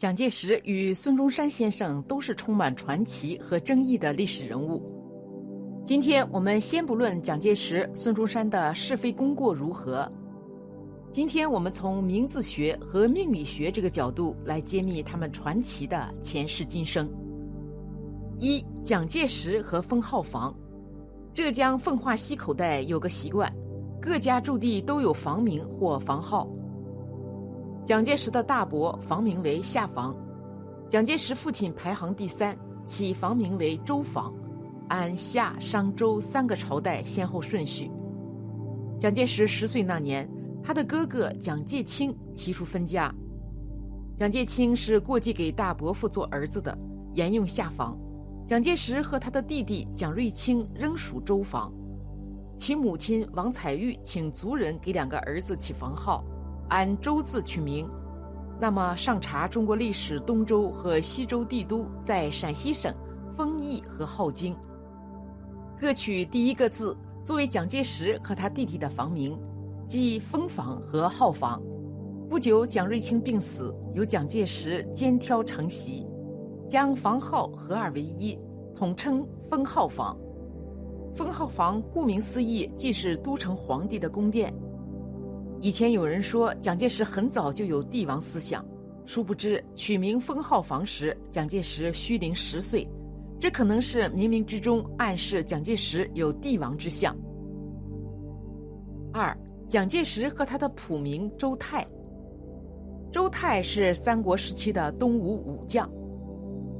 蒋介石与孙中山先生都是充满传奇和争议的历史人物。今天我们先不论蒋介石、孙中山的是非功过如何，今天我们从名字学和命理学这个角度来揭秘他们传奇的前世今生。一、蒋介石和封号房。浙江奉化溪口袋有个习惯，各家驻地都有房名或房号。蒋介石的大伯房名为夏房，蒋介石父亲排行第三，其房名为周房，按夏、商、周三个朝代先后顺序。蒋介石十岁那年，他的哥哥蒋介清提出分家，蒋介清是过继给大伯父做儿子的，沿用夏房。蒋介石和他的弟弟蒋瑞清仍属周房，其母亲王彩玉请族人给两个儿子起房号。按州字取名，那么上查中国历史，东周和西周帝都在陕西省丰邑和镐京，各取第一个字作为蒋介石和他弟弟的房名，即丰房和镐房。不久，蒋瑞清病死，由蒋介石肩挑承袭，将房号合二为一，统称丰号房。丰号房顾名思义，既是都城皇帝的宫殿。以前有人说蒋介石很早就有帝王思想，殊不知取名封号房时，蒋介石虚龄十岁，这可能是冥冥之中暗示蒋介石有帝王之相。二，蒋介石和他的谱名周泰。周泰是三国时期的东吴武将，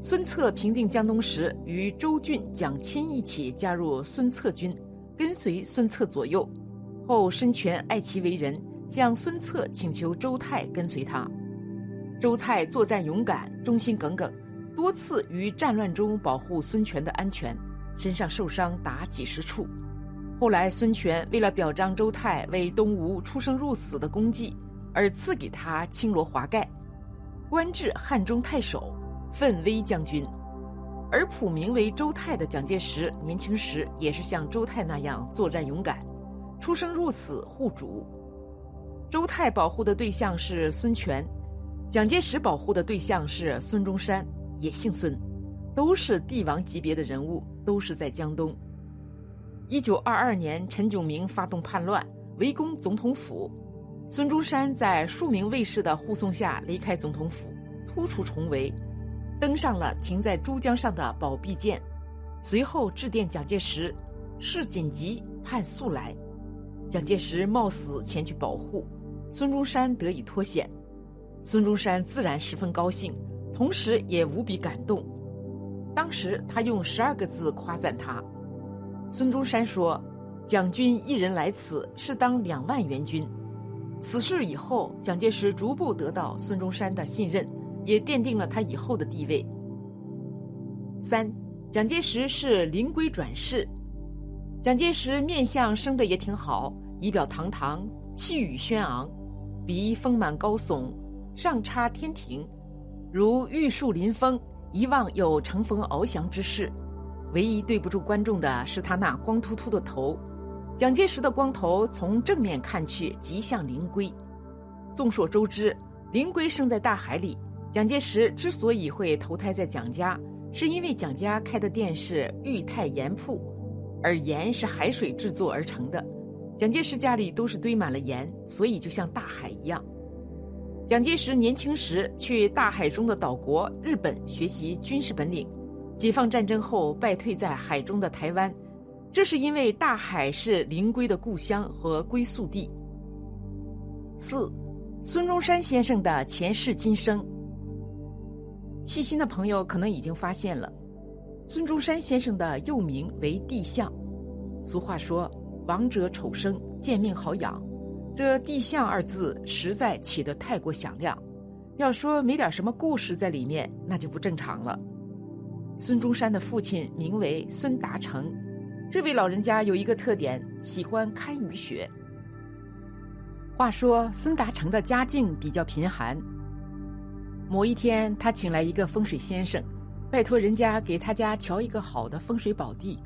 孙策平定江东时，与周俊、蒋钦一起加入孙策军，跟随孙策左右，后孙权爱其为人。向孙策请求周泰跟随他，周泰作战勇敢，忠心耿耿，多次于战乱中保护孙权的安全，身上受伤达几十处。后来孙权为了表彰周泰为东吴出生入死的功绩，而赐给他青罗华盖，官至汉中太守、奋威将军。而谱名为周泰的蒋介石，年轻时也是像周泰那样作战勇敢，出生入死护主。周泰保护的对象是孙权，蒋介石保护的对象是孙中山，也姓孙，都是帝王级别的人物，都是在江东。一九二二年，陈炯明发动叛乱，围攻总统府，孙中山在数名卫士的护送下离开总统府，突出重围，登上了停在珠江上的宝璧舰，随后致电蒋介石，事紧急，盼速来。蒋介石冒死前去保护。孙中山得以脱险，孙中山自然十分高兴，同时也无比感动。当时他用十二个字夸赞他。孙中山说：“蒋军一人来此，是当两万援军。”此事以后，蒋介石逐步得到孙中山的信任，也奠定了他以后的地位。三，蒋介石是灵龟转世。蒋介石面相生得也挺好，仪表堂堂，气宇轩昂。鼻丰满高耸，上插天庭，如玉树临风，一望有乘风翱翔之势。唯一对不住观众的是他那光秃秃的头。蒋介石的光头从正面看去极像灵龟。众所周知，灵龟生在大海里。蒋介石之所以会投胎在蒋家，是因为蒋家开的店是裕泰盐铺，而盐是海水制作而成的。蒋介石家里都是堆满了盐，所以就像大海一样。蒋介石年轻时去大海中的岛国日本学习军事本领，解放战争后败退在海中的台湾，这是因为大海是灵龟的故乡和归宿地。四，孙中山先生的前世今生。细心的朋友可能已经发现了，孙中山先生的幼名为帝相。俗话说。亡者丑生，见命好养。这“地相”二字实在起得太过响亮。要说没点什么故事在里面，那就不正常了。孙中山的父亲名为孙达成，这位老人家有一个特点，喜欢堪舆学。话说孙达成的家境比较贫寒。某一天，他请来一个风水先生，拜托人家给他家瞧一个好的风水宝地，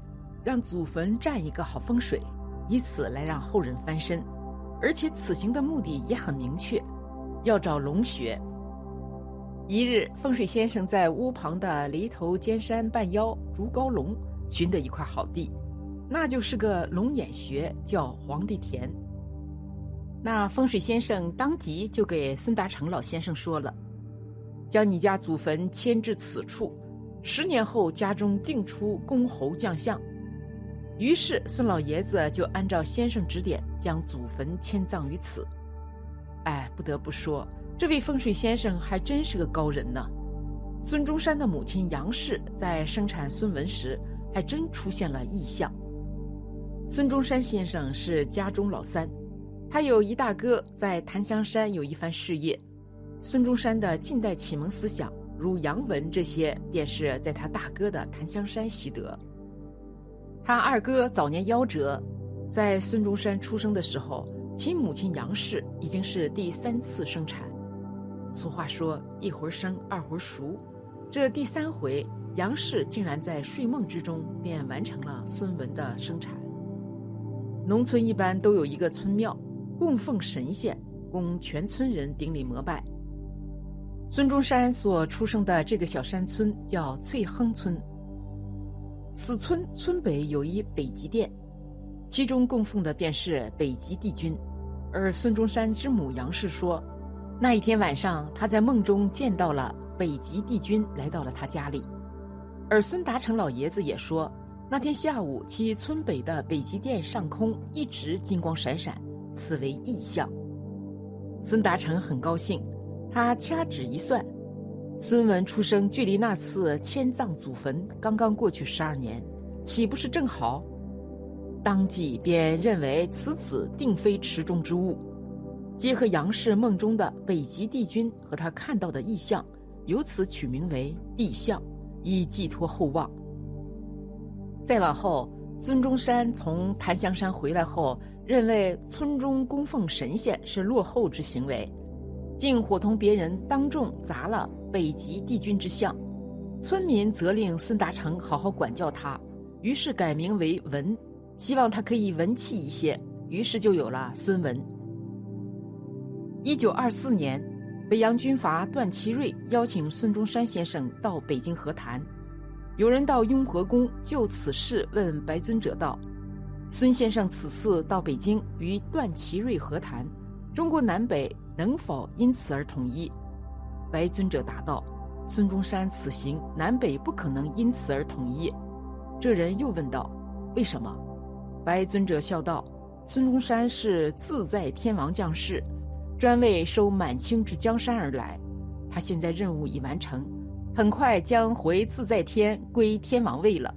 让祖坟占一个好风水。以此来让后人翻身，而且此行的目的也很明确，要找龙穴。一日，风水先生在屋旁的离头尖山半腰竹高龙寻得一块好地，那就是个龙眼穴，叫皇帝田。那风水先生当即就给孙达成老先生说了：“将你家祖坟迁至此处，十年后家中定出公侯将相。”于是孙老爷子就按照先生指点，将祖坟迁葬于此。哎，不得不说。这位风水先生还真是个高人呢。孙中山的母亲杨氏在生产孙文时，还真出现了异象。孙中山先生是家中老三，他有一大哥在檀香山有一番事业。孙中山的近代启蒙思想，如杨文这些，便是在他大哥的檀香山习得。他二哥早年夭折，在孙中山出生的时候，其母亲杨氏已经是第三次生产。俗话说“一回生，二回熟”，这第三回，杨氏竟然在睡梦之中便完成了孙文的生产。农村一般都有一个村庙，供奉神仙，供全村人顶礼膜拜。孙中山所出生的这个小山村叫翠亨村。此村村北有一北极殿，其中供奉的便是北极帝君。而孙中山之母杨氏说。那一天晚上，他在梦中见到了北极帝君来到了他家里，而孙达成老爷子也说，那天下午其村北的北极殿上空一直金光闪闪，此为异象。孙达成很高兴，他掐指一算，孙文出生距离那次迁葬祖坟刚刚过去十二年，岂不是正好？当即便认为此子定非池中之物。结合杨氏梦中的北极帝君和他看到的异象，由此取名为帝象，以寄托厚望。再往后，孙中山从檀香山回来后，认为村中供奉神仙是落后之行为，竟伙同别人当众砸了北极帝君之像。村民责令孙达成好好管教他，于是改名为文，希望他可以文气一些，于是就有了孙文。一九二四年，北洋军阀段祺瑞邀请孙中山先生到北京和谈。有人到雍和宫就此事问白尊者道：“孙先生此次到北京与段祺瑞和谈，中国南北能否因此而统一？”白尊者答道：“孙中山此行南北不可能因此而统一。”这人又问道：“为什么？”白尊者笑道：“孙中山是自在天王将士。”专为收满清之江山而来，他现在任务已完成，很快将回自在天归天王位了。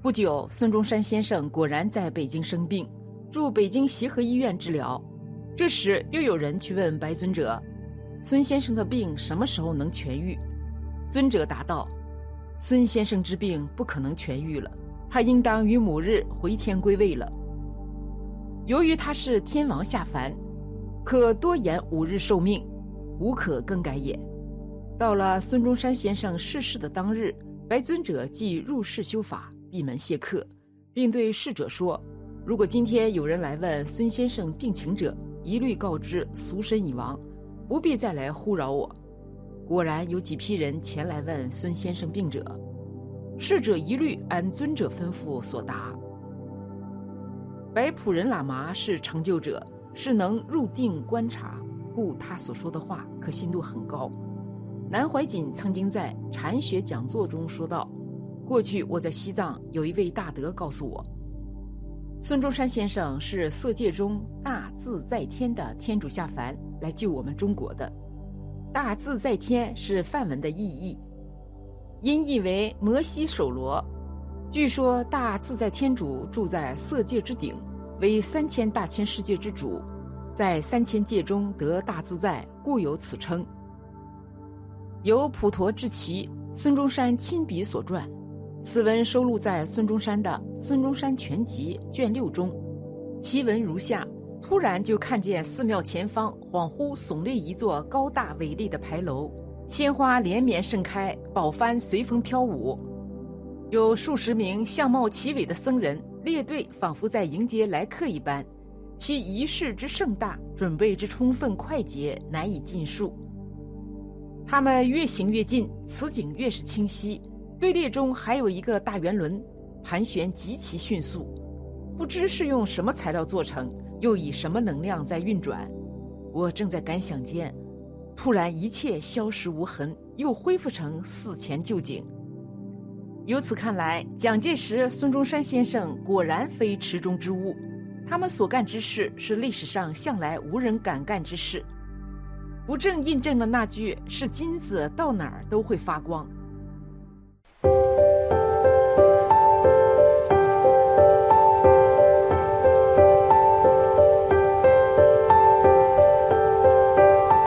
不久，孙中山先生果然在北京生病，住北京协和医院治疗。这时，又有人去问白尊者：“孙先生的病什么时候能痊愈？”尊者答道：“孙先生之病不可能痊愈了，他应当于某日回天归位了。由于他是天王下凡。”可多延五日寿命，无可更改也。到了孙中山先生逝世的当日，白尊者即入室修法，闭门谢客，并对侍者说：“如果今天有人来问孙先生病情者，一律告知俗身已亡，不必再来呼扰我。”果然有几批人前来问孙先生病者，侍者一律按尊者吩咐所答。白普仁喇嘛是成就者。是能入定观察，故他所说的话可信度很高。南怀瑾曾经在禅学讲座中说道：“过去我在西藏有一位大德告诉我，孙中山先生是色界中大自在天的天主下凡来救我们中国的。大自在天是梵文的意义，音译为摩西首罗。据说大自在天主住在色界之顶。”为三千大千世界之主，在三千界中得大自在，故有此称。由普陀智奇、孙中山亲笔所撰，此文收录在孙中山的《孙中山全集》卷六中。其文如下：突然就看见寺庙前方恍惚耸立一座高大伟丽的牌楼，鲜花连绵盛开，宝幡随风飘舞，有数十名相貌奇伟的僧人。列队仿佛在迎接来客一般，其仪式之盛大，准备之充分快捷，难以尽述。他们越行越近，此景越是清晰。队列中还有一个大圆轮，盘旋极其迅速，不知是用什么材料做成，又以什么能量在运转。我正在感想间，突然一切消失无痕，又恢复成寺前旧景。由此看来，蒋介石、孙中山先生果然非池中之物，他们所干之事是历史上向来无人敢干之事。不正印证了那句“是金子到哪儿都会发光”。